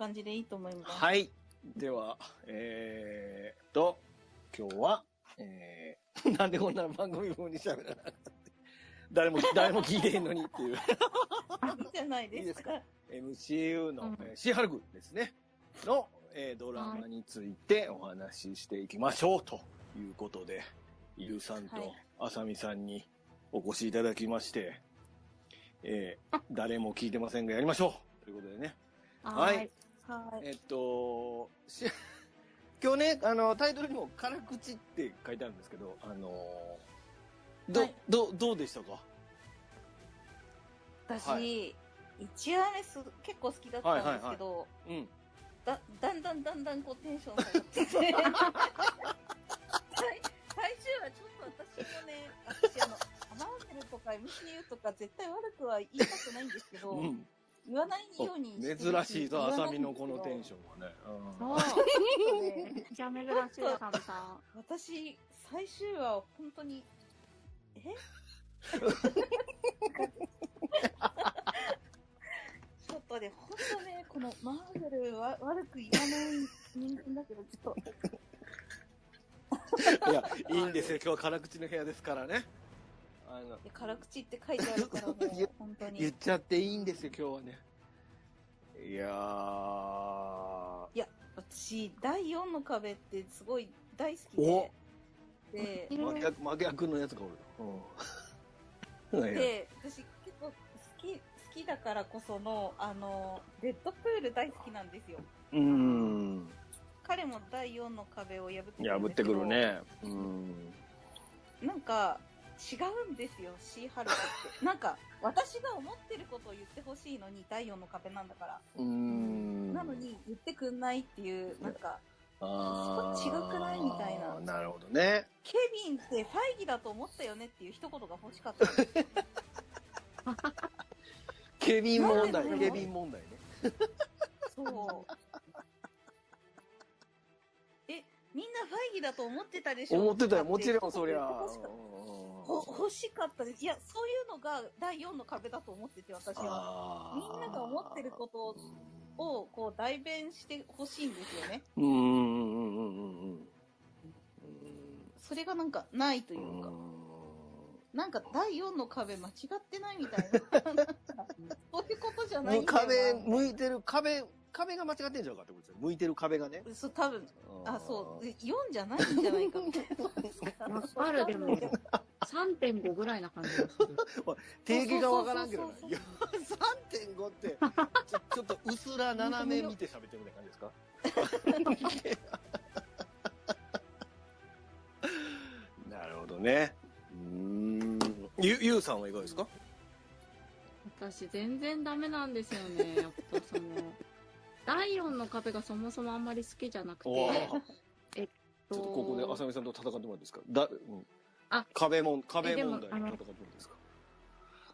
感じでいいと思います。はい。では、えーっと、今日は、えー、なんでこんな番組風に喋らなかった誰も、誰も聞いてへんのにっていう。いいじゃないですか？MCU の、うんえーシーハルクですね。の、えードラマについてお話ししていきましょうということで、ゆうさんとはいあさみさんにお越しいただきまして、えー誰も聞いてませんがやりましょうということでね。はいはい。はい。えっと、し 今日ね、あの、タイトルにも辛口って書いてあるんですけど、あの、ど、はいど、どうでしたか？私、は一話目す結構好きだったんですけど、うん。だ、だんだんだんだんこうテンション下がってて。最最終はちょっと私もね、私あの、マーベルとか MCU とか絶対悪くは言いたくないんですけど、うん。言わないように珍しいぞ、あさみのこのテンションはね。うんめっちゃ珍しいよ、サムさん。私、最終話は本当に、えちょっとね、本当ね、このマーベルは悪く言わない人間だけど、ちょっと、いや、いいんですよ。今日は辛口の部屋ですからね。あの、で辛口って書いてあるからも言う、本 当言っに。ちゃっていいんですよ、今日はね。いやー。いや、私、第4の壁ってすごい大好きおで、で、真逆、真逆のやつがおる。うん。で、私結構好き、好きだからこその、あの、デッドプール大好きなんですよ。うーん。彼も第4の壁を破ってくるん破ってくる。ね。うん。なんか、違うんですよ、シーハルクって。なんか、私が思ってることを言ってほしいのに、第4の壁なんだから。うーん。なのに、言ってくんないっていう、なんか、あー、そこ違くないみたいななるほどね。ケビンってファイギだと思ったよねっていう一言が欲しかったんですよ。ケビン問題、なんでなの？ケビン問題ね。そう。え、みんなファイギだと思ってたでしょ？思ってたよ、もちろんそりゃ。欲しかったほ欲しかったです。いや、そういうのが第4の壁だと思ってて、私は。あみんなが思ってることを、こう、代弁してほしいんですよね。うんうんうんうんうんうん。それがなんか、ないというか。うんなんか、第4の壁間違ってないみたいな。そういうことじゃないんだよな壁、向いてる壁、壁が間違ってんじゃうかってことですよ。向いてる壁がね。そう、多分、あ、そう、で4じゃないんじゃないかみたいな。わかる、でも。3.5ぐらいな感じがする。定義がわからんけどな。いや、3.5って、ちょちょっとうすら斜め見て喋ってるみたいな感じですか？なるほどね。うーん。ゆ、ゆうさんはいかがですか？私、全然ダメなんですよね。やっぱその、第4の壁がそもそもあんまり好きじゃなくおて、ーえっちょっとここで浅見さんと戦ってもらっていいですか？だ、うん、あ壁もん、壁問題に戦ってもらっていいですか？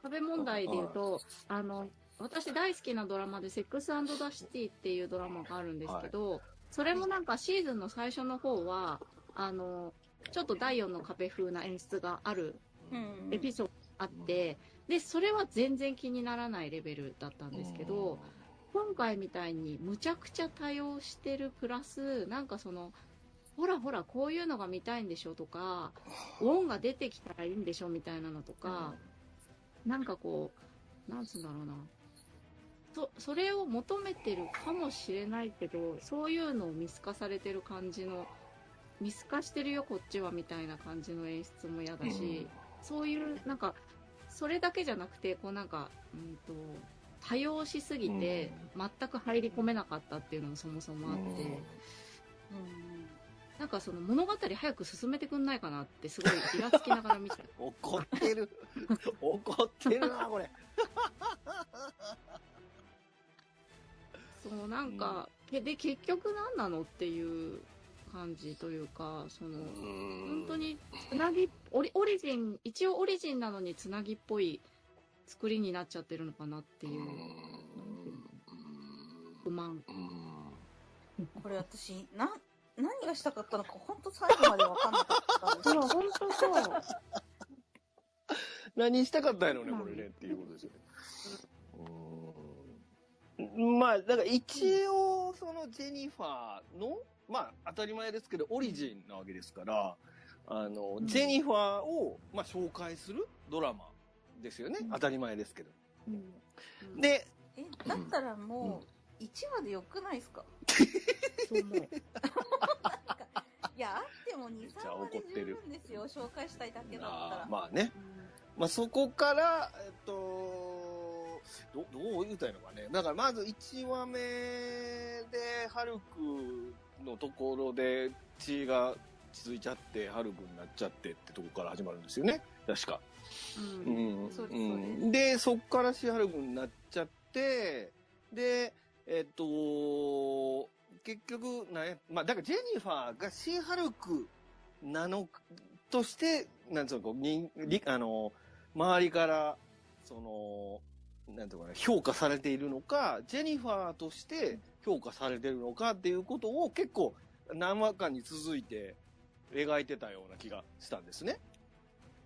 壁問題で言うと、あの、私大好きなドラマで、セックスザ・シティっていうドラマがあるんですけど、それもなんかシーズンの最初の方は、あの、ちょっと第4の壁風な演出があるうん。エピソードがあって、で、それは全然気にならないレベルだったんですけど、今回みたいにむちゃくちゃ多用してるプラス、なんかその、ほらほら、こういうのが見たいんでしょとか、オンが出てきたらいいんでしょみたいなのとか、なんかこう、なんつうんだろうな。そ、それを求めてるかもしれないけど、そういうのを見透かされてる感じの、見透かしてるよこっちはみたいな感じの演出も嫌だし、そういう、なんか、それだけじゃなくて、こうなんか、うんと、多用しすぎて、全く入り込めなかったっていうのもそもそもあって、うんなんかその物語早く進めてくんないかなってすごいイラつきながら見ちゃう。怒ってる。怒ってるな、これ。そう、なんか、けで、結局何なのっていう感じというか、その、本当に、つなぎ、オリ、オリジン、一応オリジンなのにつなぎっぽい作りになっちゃってるのかなっていう不満。これ私、な、何がしたかったのか、本当最後まで分かんなかったんで本当そう。何したかったんやろね、これね、っていうことですよね。うーん。まあ、だから一応、そのジェニファーの、まあ、当たり前ですけど、オリジンなわけですから、あの、うん。ジェニファーを、まあ、紹介するドラマですよね。うん。当たり前ですけど。うん、で、え、だったらもう、1話でよくないですか？そう思う。いや、あっても2、めっちゃ3話で十怒ってる分ですよ。紹介したいだけだったあら。ーまあね。まあ、そこから、えっと、どどう言うたらいいのかね。だからまず1話目で、ハルクのところで血が続いちゃって、ハルクになっちゃってってとこから始まるんですよね。確か。う。うんん。そうですうんで、そっからシーハルクになっちゃって、で、えっと、結局、なんや、まあ、だからジェニファーがシーハルクなのとして、なんつうの、にあの、周りから、その、なんていうかな、評価されているのか、ジェニファーとして評価されているのかっていうことを結構何話かに続いて描いてたような気がしたんですね。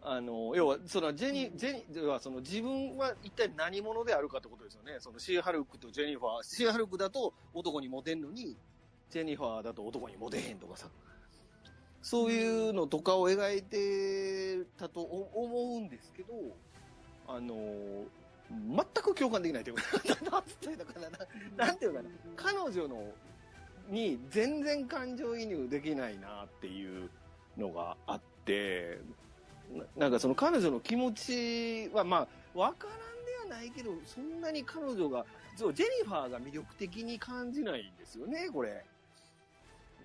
あの、要は、そのジェニ、ジェニ、要はその自分は一体何者であるかってことですよね。そのシーハルクとジェニファー、シーハルクだと男にモテんのに、ジェニファーだと男にモテへんとかさ。そういうのとかを描いてたと思うんですけど、あの、全く共感できないというか、なんていうのかな、なんていうのかな、彼女の、に全然感情移入できないなっていうのがあって、なんかその彼女の気持ちは、まあ、わからんではないけど、そんなに彼女が、そうジェニファーが魅力的に感じないんですよね、これ。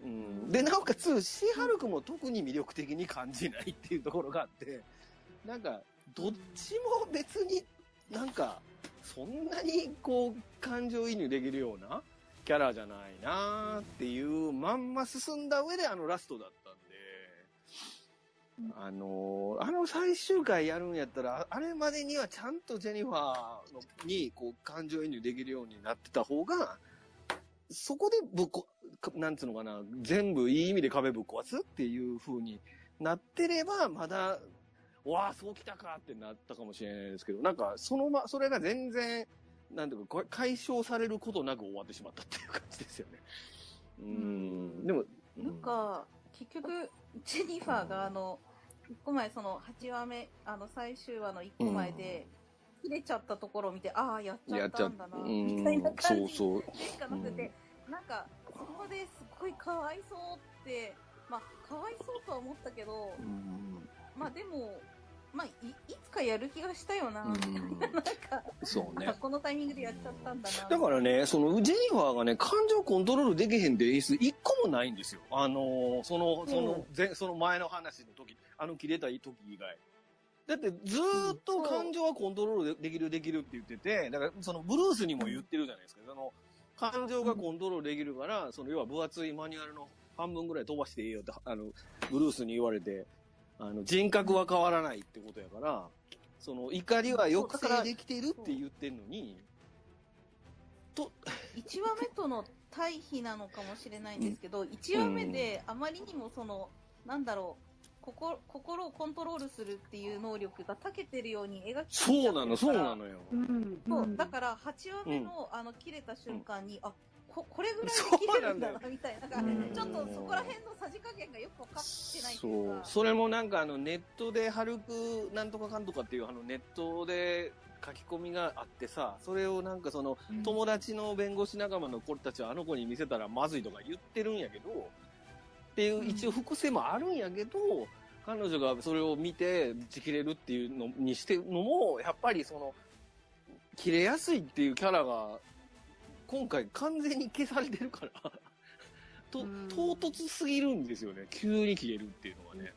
うん、で、なおかつ、シーハルクも特に魅力的に感じないっていうところがあって、なんか、どっちも別になんか、そんなにこう、感情移入できるようなキャラじゃないなっていうまんま進んだ上であのラストだった、あの、あの最終回やるんやったら、ああれまでにはちゃんとジェニファーのにこう感情移入できるようになってた方が、そこでぶっこ、なんつうのかな、全部いい意味で壁ぶっ壊すっていう風になってれば、まだ、わあ、そうきたかってなったかもしれないですけど、なんか、そのま、それが全然、なんていうか、こ解消されることなく終わってしまったっていう感じですよね。うーん、でも、うなんか、結局、ジェニファーがあの、1個前、その8話目、あの最終話の1個前で、切れちゃったところを見て、ああ、やっちゃったんだな、うみたいんな、感じそうそう。でしかなくて、なんか、そこですごいかわいそうって、まあ、かわいそうとは思ったけど、うんまあでも、まあ、いいつかやる気がしたよな、うんみたいな、なんか、そうねあ。このタイミングでやっちゃったんだな。だからね、その、ジェニファーがね、感情コントロールできへんって演出一個もないんですよ。あのーその、その、前、その前の話の時、あの切れた時以外。だって、ずーっと感情はコントロールできる、できるって言ってて、だから、その、ブルースにも言ってるじゃないですか。その、感情がコントロールできるから、その、要は分厚いマニュアルの半分ぐらい飛ばしていいよって、あの、ブルースに言われて、あの、人格は変わらないってことやから、その、怒りは抑制できてるって言ってんのに、と、1話目との対比なのかもしれないんですけど、1話目であまりにもその、なんだろう、心心をコントロールするっていう能力が長けてるように描きそうなの、そうなのよ。うん。そう、だから8話目の、あの切れた瞬間に、あここれぐらいで切れるんだなみたいな、なんかうんちょっとそこら辺のさじ加減がよく分かってないとそいうか。。うそれもなんかあのネットでハルクなんとかかんとかっていうあのネットで書き込みがあってさ、それをなんかその友達の弁護士仲間の子たちはあの子に見せたらまずいとか言ってるんやけど、っていう一応複製もあるんやけど、彼女がそれを見て打ち切れるっていうのにしてるのも、やっぱりその、切れやすいっていうキャラが、今回完全に消されてるから、とうん唐突すぎるんですよね。急に切れるっていうのがね。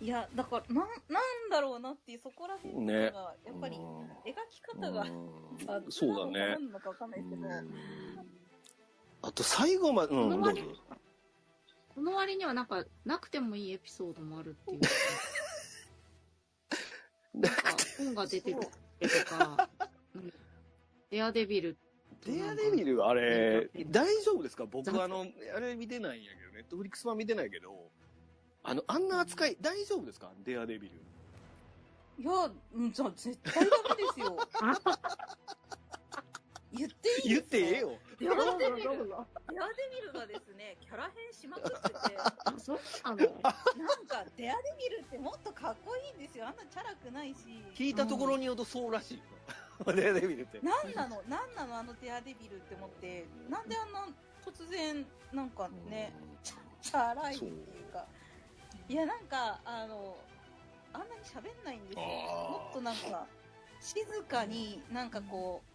いや、だから、なん、なんだろうなっていう、そこら辺が、やっぱり、描き方が、あそうだね。何なのかわかんないですけど、あと最後まで、うん、どうぞ。この割にはなんか、なくてもいいエピソードもあるっていうか。なんか、本が出てるとか、うん。デアデビルとデアデビル、あれうん、大丈夫ですか？僕あの、あれ見てないんやけど、ネットフリックス版見てないけど、あの、あんな扱い、大丈夫ですか？デアデビル。いや、うん、じゃあ絶対ダメですよ。言っていい言ってええよ。デアどうデビル、ぞどうぞ。デアデビルがですね、キャラ変しまくってて、あ、そうなの？なんか、デアデビルってもっとかっこいいんですよ。あんなチャラくないし。聞いたところによるとそうらしいよ。デアデビルって。なんなの？なんなの？あのデアデビルって思って、なんであんな突然、なんかね、チャラいっていうか。いや、なんか、あの、あんなに喋んないんですよ。もっとなんか、静かになんかこう、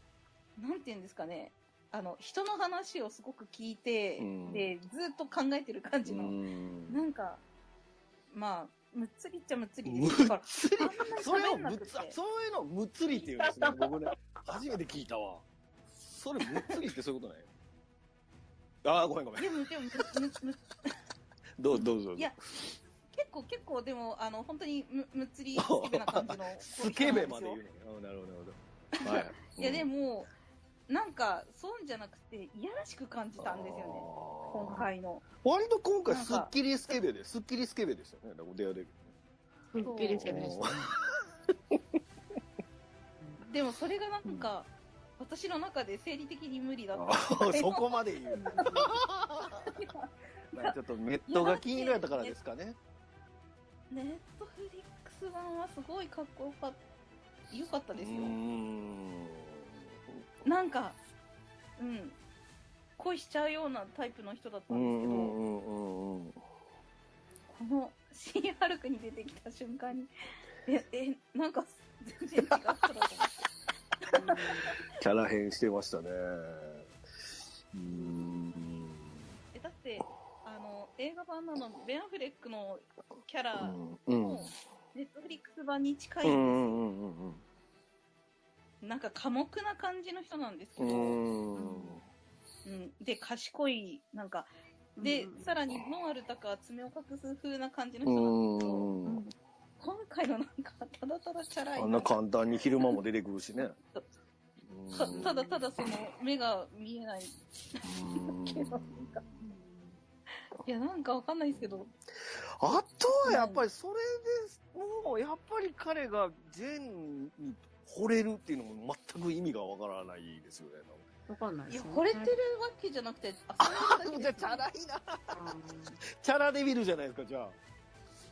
なんていうんですかね。あの、人の話をすごく聞いて、うんで、ずっと考えてる感じうの、んなんか、まあ、むっつりっちゃむっつりむっですだからつりそれを喋んなくてむつ、あそういうのむっつりって言うんですね。僕ね、初めて聞いたわ。それむっつりってそういうことない？ああ、ごめんごめん。でも、でも、む、む、むどうどうぞ。いや結構、結構、でも、あの、本当にむ、むっつりスケベな感じの。スケベまで言うのね。あなるほど、なるほど。はい。いや、でも、も、なんか、そうじゃなくて、いやらしく感じたんですよね。今回の。割と今回、スッキリスケベで、スッキリスケベでしたよね。だからデアデビルね。すっきりしてましたね。でも、それがなんか、私の中で生理的に無理だった。そこまで言う。まあちょっとネットが気に入られたからですかね。ネットフリックス版はすごいかっこよかった。よかったですよ。なんか、うん。恋しちゃうようなタイプの人だったうんんですけど、うんうんうん。このシーハルクに出てきた瞬間に、え、え、なんか全然違ったなと思って。キャラ変してましたね。うーん。え、だって、あの、映画版なの、ベン・アフレックのキャラも、ネットフリックス版に近うんいんですよ。なんか寡黙な感じの人なんですけど、うん。で、賢い、なんか、で、うんさらにノアルタか爪を隠す風な感じの人なんですけど、うん。今回のなんか、ただただチャラい。あんな簡単に昼間も出てくるしね。たただただその、目が見えないうんけど、なんか、いや、なんかわかんないですけど、あとはやっぱりそれです。もう、やっぱり彼がジェンに惚れるっていうのも全く意味がわからないですよね。わかんないいや、惚れてるわけじゃなくて、あ でるだけですじゃあチャラいな。あチャラデビルじゃないですか、じゃあ。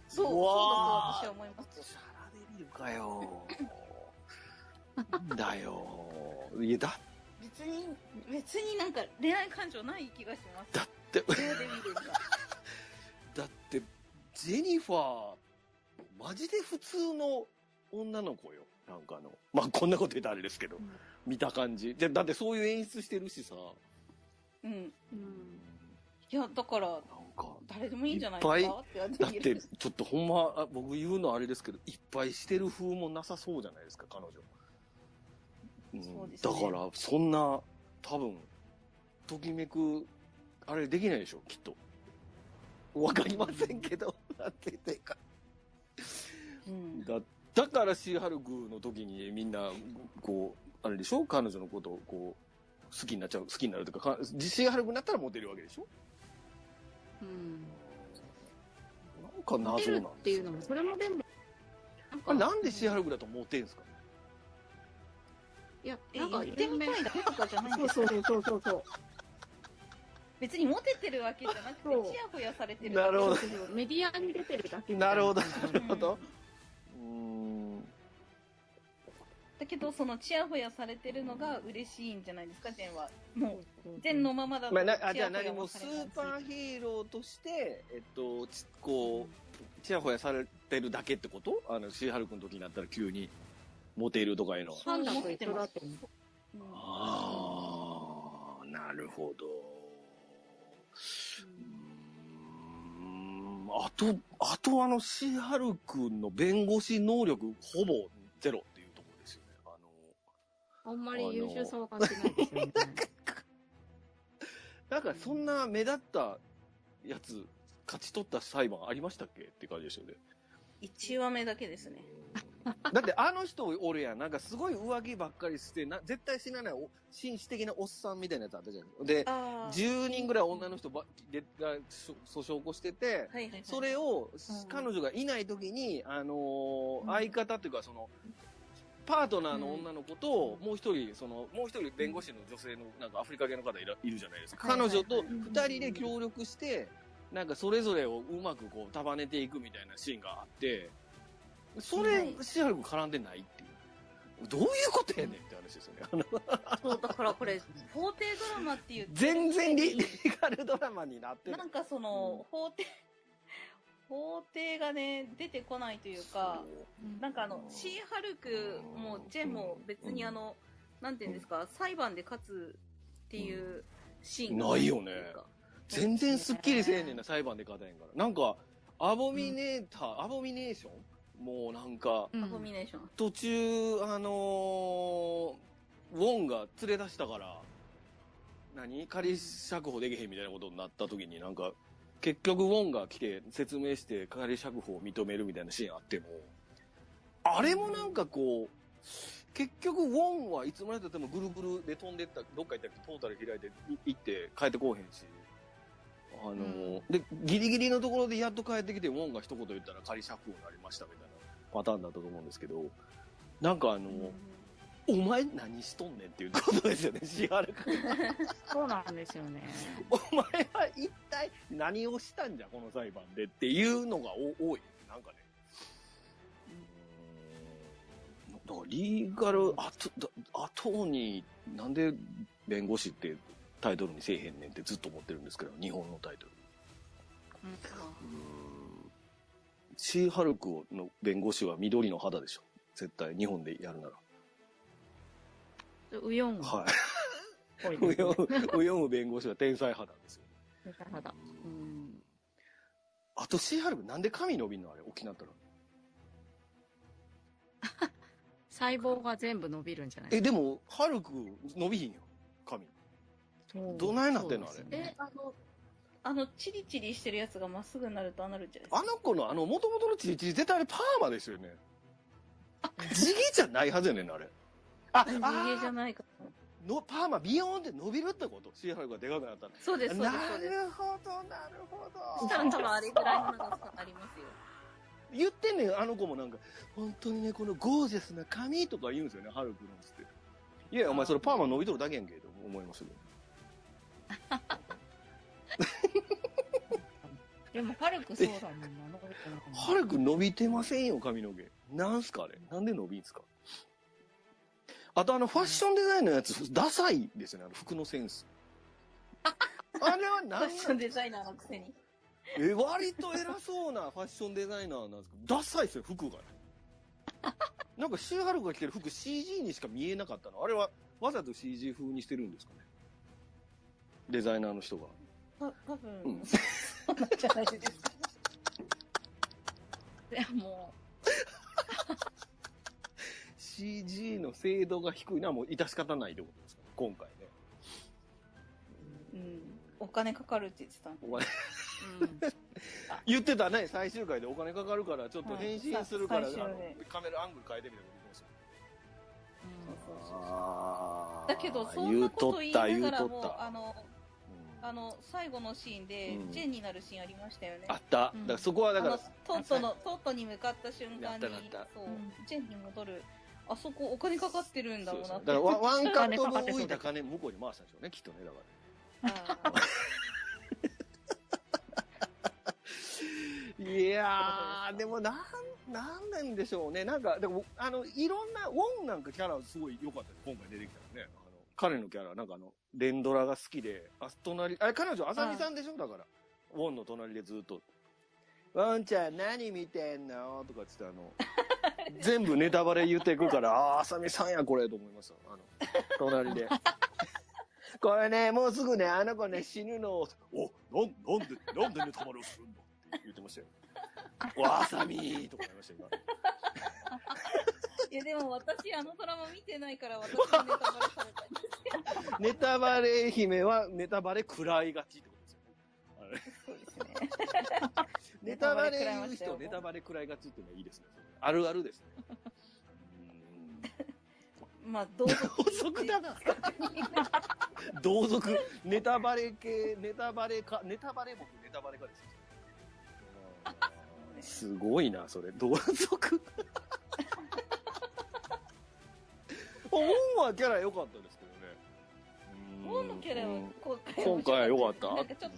そう、そうだと私は思いますよ。チャラデビルかよ。なんだよ。いや、だ別に、別になんか恋愛感情ない気がします。だって、デアデビルが。だって、ジェニファー、マジで普通の女の子よ。なんかあの、まあ、こんなこと言ったらあれですけど、うん見た感じ。で、だってそういう演出してるしさ。うん。うんいや、だから、なんか、誰でもいいんじゃないですか？デアデだってちょっとほんま、あ僕言うのあれですけど、いっぱいしてる風もなさそうじゃないですか、彼女。うんそうですねだから、そんな、多分、ときめく、あれできないでしょ、きっと。わかりませんけど、なんて言ってか。うん。だ、だからシーハルクの時にみんな、こう、あれでしょ？彼女のことをこう、好きになっちゃう、好きになるというか、かシーハルクになったらモテるわけでしょ？うん。なんか謎なんですよるっていうのも、それもでも、なんあれなんでシーハルクだとモテんすか？いや、え、なんか、言ってみたいだけとかじゃないんですそうそうそうそうそう。別にモテてるわけじゃなくて、チヤホヤされてるなるほど。メディアに出てるだけな。るほど、なるほど。うだけど、そのチヤホヤされてるのが嬉しいんじゃないですか、ジェンは。もう、うジェンのままだと。まあ、なあじゃあチヤホヤ何もスーパーヒーローとして、えっと、ちこう、ちやほやされてるだけってこと？あの、シーハルクの時になったら急にモテるとかいうのは。ファンだと一緒だとああ、なるほど。うーんあと、あとあの、シーハルクの弁護士能力、ほぼゼロあんまり優秀さは感じないですよね。なんかそんな目立ったやつ、勝ち取った裁判ありましたっけ？って感じですよね。1話目だけですね。だってあの人おるやん。なんかすごい上着ばっかりして、な絶対死なないお紳士的なおっさんみたいなやつあったじゃん。で、あー10人ぐらい女の人ばでが訴訟を起こしてて、はいはいはい。それをうん彼女がいない時に、あのーうん相方っていうかその、パートナーの女の子と、もう一人、その、もう一人弁護士の女性の、なんかアフリカ系の方いらいるじゃないですか。彼女と二人で協力して、なんかそれぞれをうまくこう束ねていくみたいなシーンがあって、それはい、シアル君絡んでないっていう。どういうことやねんって話ですよね。そう、だからこれ、法廷ドラマっていう。全然リリーガルドラマになってなんかその、法廷、法廷がね、出てこないというか、なんかあの、シーハルクもジェンも別にあの、なんていうんですか、裁判で勝つっていうシーンがないよね。全然スッキリせえねんな、裁判で勝たへんから。なんか、アボミネーター、アボミネーション？もうなんか、うん。アボミネーション。途中、あのーウォンが連れ出したから、何？仮釈放できへんみたいなことになった時になんか、結局ウォンが来て説明して仮釈放を認めるみたいなシーンあっても、あれもなんかこう、結局ウォンはいつまでたってもぐるぐるで飛んでった、どっか行ったらトータル開いて行って帰ってこうへんし、あのーで、ギリギリのところでやっと帰ってきてウォンが一言言ったら仮釈放になりましたみたいなパターンだったと思うんですけど、なんかあのーお前何しとんねんっていうことですよね、シハル君。そうなんですよね。お前は一体何をしたんじゃ、この裁判でっていうのがお多い。なんかね。だからリーガルアトだアトーニー、なんで弁護士ってタイトルにせえへんねんってずっと思ってるんですけど、日本のタイトル。うんシーハルクの弁護士は緑の肌でしょ。絶対、日本でやるなら。ウヨンはぽいい。ですね。ウヨム弁護士は天才肌ですよ。肌うんあとシーハルクなんで髪伸びんのあれ、大きなったら。細胞が全部伸びるんじゃないえ、でも、ハルク伸びひんよ。髪。そうどないなってんのそうですよねえ、あの、あの、チリチリしてるやつがまっすぐになるとああなるんじゃないですか？あの子のあの、元々のチリチリ絶対あれパーマですよね。地毛じゃないはずやねんな、あれ。あ、地毛じゃあないかな。のパーマビヨーンって伸びるってこと？シーハルクがでかくなったら。そうです。なるほど、なるほど。したら多分あれぐらいの長さありますよ。言ってんねん、あの子もなんか、本当にね、このゴージャスな髪とか言うんですよね、ハルクのつって。いや、お前それパーマ伸びとるだけやんけ、と思いますよ。でも、ハルクそうだもんな。ハルク伸びてませんよ、髪の毛。なんすかあれなんで伸びんすか？あとあの、ファッションデザインのやつ、ダサいですよね、あの服のセンス。あれはファ何ッションデザイナーのくせに。え、割と偉そうなファッションデザイナーなんですけど、ダサいですよ、服が。なんか、シーハルクが着てる服 CG にしか見えなかったの。あれは、わざと CG 風にしてるんですかね？デザイナーの人が。た多分、うん そうなんじゃないですか。でも CG の精度が低いのはもう致し方ないってことですか？ね、今回ね。うん。お金かかるって言ってたお金。うん。言ってたね、最終回でお金かかるから、ちょっと変身するから、はいカメラアングル変えてみたいなこと言ってましたうそうそうあーだけど、そんなこと言いながらも、あの、うん。あの、最後のシーンでうん、ジェンになるシーンありましたよね。あった。だうん。からそこはだからトットの、トットに向かった瞬間にそううん、ジェンに戻る。あそこお金かかってるんだろうなだからワワンカット分浮いた金向こうに回したんでしょうね、きっとね、だから。いやー、でもなん、なんなんでしょうね。なんか、でも、あの、いろんな、ウォンなんかキャラすごい良かったです。今回出てきたらね。あの、彼のキャラ、なんかあの、連ドラが好きで、あ、隣、あれ、彼女、あさみさんでしょ？だから。ウォンの隣でずっと。ワンちゃん何見てんの？とかっつってあの、全部ネタバレ言ってくから、あ あー、あさみさんやこれと思いました。あの、隣で。これね、もうすぐね、あの子ね、死ぬのを、お、なん、なんで、なんでネタバレをするんだ？って言ってましたよ。わさみーとか言いましたよ、いや、でも私、あのドラマ見てないから、私もネタバレされたんです今。ネタバレ姫はネタバレ食らいがちってことですよね。ですね。ネタバレ言う人、ネタバレ食らいがちっていうのはいいですね。あるあるですね。まあ、同族。同族だな。同族、ネタバレ系、ネタバレか、ネタバレ僕、ネタバレかですすごいな、それ。同族。オンはキャラ良かったですけどね。オンのキャラは今回は良かった。なんかちょっと、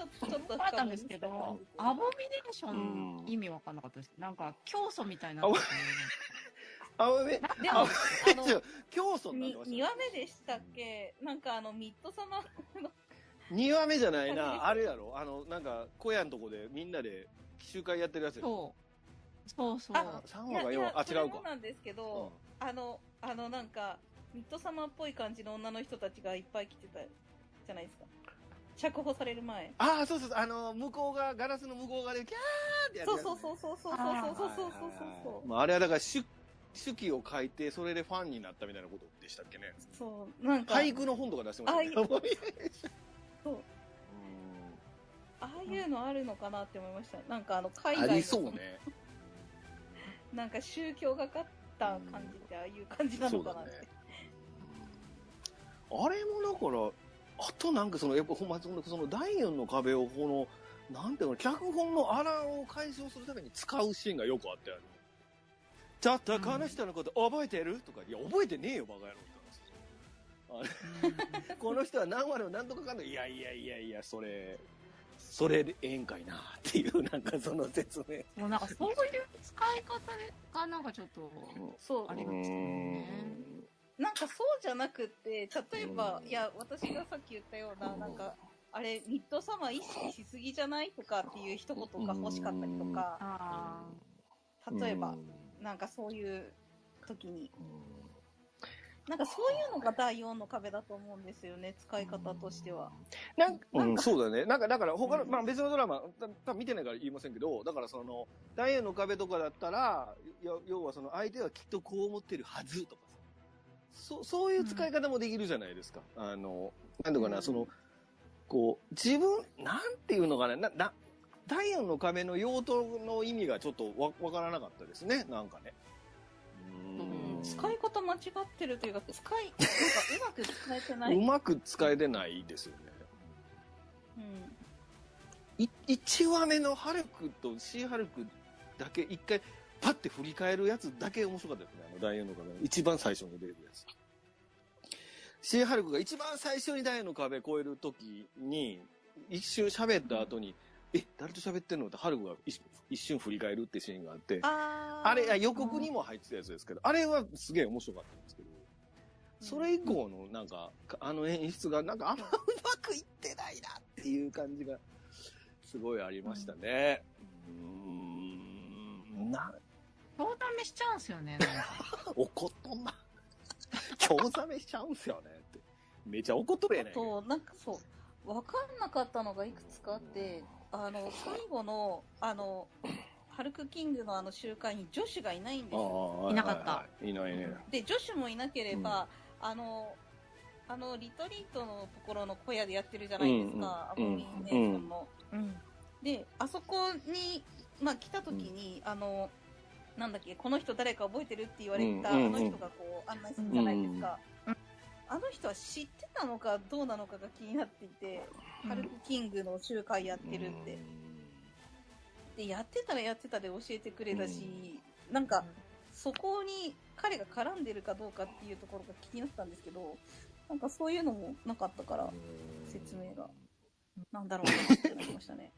ちょっと、ちょっとあったんですけど、アボミネーション意味わかんなかったです。なんか、教祖みたいな。あ、め、でも、あの、競争に2話目でしたっけなんかあの、ミッドサマーの、2話目じゃないな。あれやろあの、なんか、小屋のとこでみんなで奇襲会やってるやつやろそう。そうそう。3話が4話、あ、違うか。もなんですけど、あの、あの、なんか、ミッドサマーっぽい感じの女の人たちがいっぱい来てたじゃないですか。釈放される前。ああ、そうそうそう、あの、向こうが、ガラスの向こう側で、キャーってやるやそうそうそうそうそうそうそうそうそう。まあ、あれはだから、手手記を書いて、それでファンになったみたいなことでしたっけね。そう、なんか、俳句の本とか出してましたね。ああいうんそうああいうのあるのかなって思いました。なんかあの、海外のありそうね。なんか宗教がかった感じってああいう感じなのかなって。。あれもだから、あとなんかその、やっぱほんまその、その第4の壁をこの、なんていうの、脚本のあらを解消するために使うシーンがよくあって、あの、ちょっとこの人のこと覚えてるとか、いや、覚えてねえよ、バカ野郎って この人は何話の何とかかんのいやいやいやいや、それ、それでええんかいな、っていう、なんかその説明。もうなんかそういう使い方がなんかちょっと、そうあ。りましたよね。なんかそうじゃなくって、例えばう、ん。いや、私がさっき言ったような、なんか、あれ、ミッドサマー意識しすぎじゃないとかっていう一言が欲しかったりとか、あ例えばう、ん。なんかそういう時に、なんかそういうのが第4の壁だと思うんですよね、使い方としては。なんか、うん、そうだね。なんか、だから、他の、うん。まあ別のドラマ、た見てないから言いませんけど、だからその、ダイヤの壁とかだったら、要要はその、相手はきっとこう思ってるはずとか。さ。そう、そういう使い方もできるじゃないですか。あの、なんとかな、うんその、こう、自分、なんていうのかな、な、な、ダイヤの壁の用途の意味がちょっとわ、わからなかったですね、なんかね。うん使い方間違ってるというか、使い、なんかうまく使えてない。うまく使えてないですよね。うん。い1話目のハルクとシーハルクだけ一回パッて振り返るやつだけ面白かったですね。あのダイヤの壁の一番最初に出るやつ。シーハルクが一番最初にダイヤの壁越えるときに一瞬喋った後に、え、誰と喋ってんの？ってハルクが一一瞬振り返るってシーンがあって、ああれ、予告にも入ってたやつですけど、あれはすげえ面白かったんですけど、それ以降のなんか、あの演出がなんかあんまうまくいってないなっていう感じが、すごいありましたね。うーん、な、あ。興ざめしちゃうんすよね。怒っとんな。興ざめしちゃうんすよねって。めちゃ怒っとるやねん。と、なんかそう、わかんなかったのがいくつかあって、あの、最後の、あの、ハルクキングのあの集会に女子がいないんですよ。ああいなかったはいないね。で、女子もいなければ、あの、あの、リトリートのところの小屋でやってるじゃないですか、うんうんアボミネーションの。うん。で、あそこに、まあ、来た時に、あの、なんだっけ、この人誰か覚えてるって言われた、あの人がこう案内するじゃないですか。うんあの人は知ってたのかどうなのかが気になっていて、ハルクキングの集会やってるって。で、やってたらやってたで教えてくれたし、なんか、そこに彼が絡んでるかどうかっていうところが気になったんですけど、なんかそういうのもなかったから、説明が。なんだろうなってなりましたね。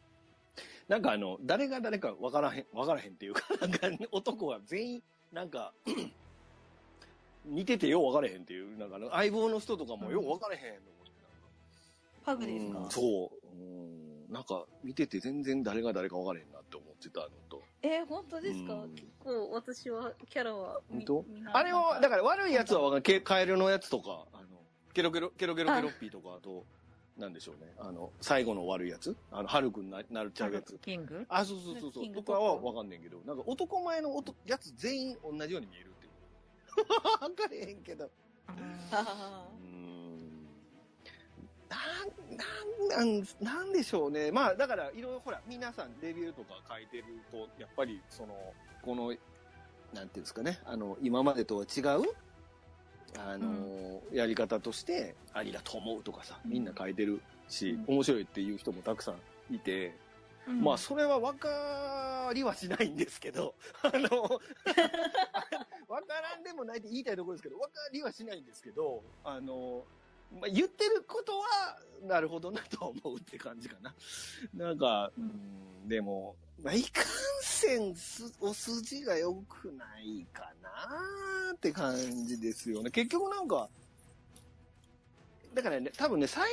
なんかあの、誰が誰か分からへん、分からへんっていうか、なんか男は全員、なんか、似ててよう分からへんっていう、なんか相棒の人とかもよう分からへんと思ってパグですか？うんそう。うん。なんか、見てて全然誰が誰か分からへんなって思ってたのと。えー、本当ですか、うん。結構私はキャラはみ本当？あれは、だかから悪いやつは分かる。ケカエルのやつとか、あの、ケロケロ、ケロケロケロッピーとか、あと、なんでしょうね。あの、最後の悪いやつあの、ハルクにななるちゃうやつ。キング？あ、そうそうそうそう。とかは分かんねんけど、なんか男前の男やつ全員同じように見えるっていう。分かれへんけど。あうーんなん、なん、なん、なんでしょうね。まあ、だから、いろいろ、ほら、皆さんレビューとか書いてると、やっぱり、その、この、なんていうんですかね、あの、今までとは違う、あの、やり方としてありだと思うとかさ、みんな書いてるし、面白いっていう人もたくさんいて、まあ、それは分かりはしないんですけど、あの、分からんでもないって言いたいところですけど、分かりはしないんですけど、あの、まあ、言ってることは、なるほどなと思うって感じかな。なんか、うん、でも、まあ、いかんせんす、お筋が良くないかなって感じですよね。結局なんか、だからね、多分ね、最、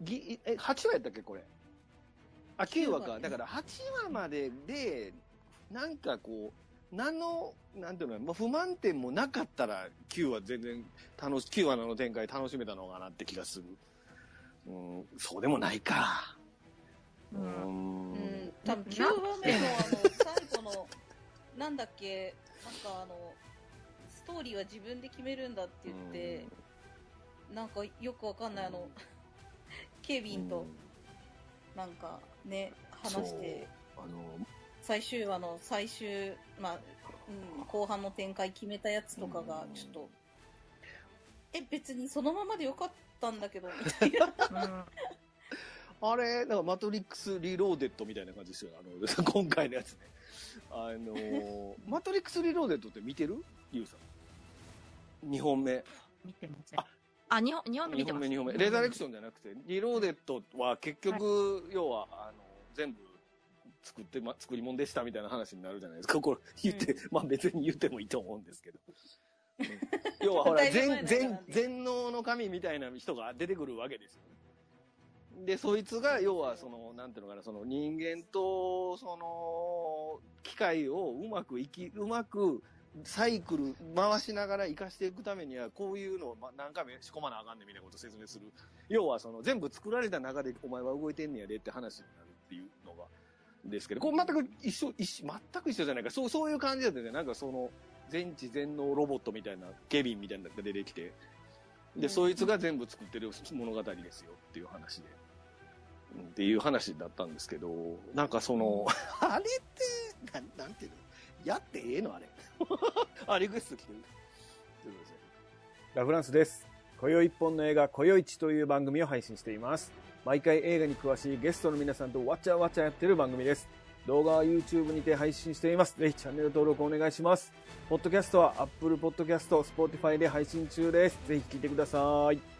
ぎえ、8話やったっけ、これ。あ、9話か。だから8話までで、なんかこう、何の、なんていうの、まあ、不満点もなかったら、9話全然楽し、9話の展開楽しめたのかなって気がする。うん、そうでもないか。うん。うん、多分9話目のあの、最後の、なんだっけ、なんかあの、ストーリーは自分で決めるんだって言って、なんかよくわかんないあの、ケビンと、なんかね、話して、あの、最終話の最終、まあ、うん、後半の展開決めたやつとかが、ちょっと、え、別にそのままでよかったんだけど、みたいな。あれ、なんかマトリックスリローデッドみたいな感じですよ、あの、今回のやつね。あの、マトリックスリローデッドって見てる？ユウさん。2本目。見てません。あ、あ、2本、2本目見てます。2本目、2本目。レザレクションじゃなくて、リローデッドは結局、要は、あの、全部、作って、ま、作り物でしたみたいな話になるじゃないですか。これ言って、うん、まあ別に言ってもいいと思うんですけど。要はほら、全、全、全能の神みたいな人が出てくるわけですよね。で、そいつが、要は、その、なんていうのかな、その人間と、その、機械をうまく生き、うまくサイクル回しながら活かしていくためには、こういうのを何回も仕込まなあかんねんみたいなことを説明する。要は、その、全部作られた中でお前は動いてんねやでって話になるっていうですけど、これ全く一緒、一緒、全く一緒じゃないか。そう、そういう感じだったね。なんかその、全知全能ロボットみたいな、ケビンみたいなのが出てきて、で、そいつが全部作ってる物語ですよっていう話で。っていう話だったんですけど、なんかその、あれって、ななんていうの？やってええの？あれ。あ、リクエスト来てる。ラフランスです。今宵一本の映画、今宵一という番組を配信しています。毎回映画に詳しいゲストの皆さんとわちゃわちゃやってる番組です。動画は YouTube にて配信しています。ぜひチャンネル登録お願いします。ポッドキャストは Apple Podcast、Spotify で配信中です。ぜひ聞いてください。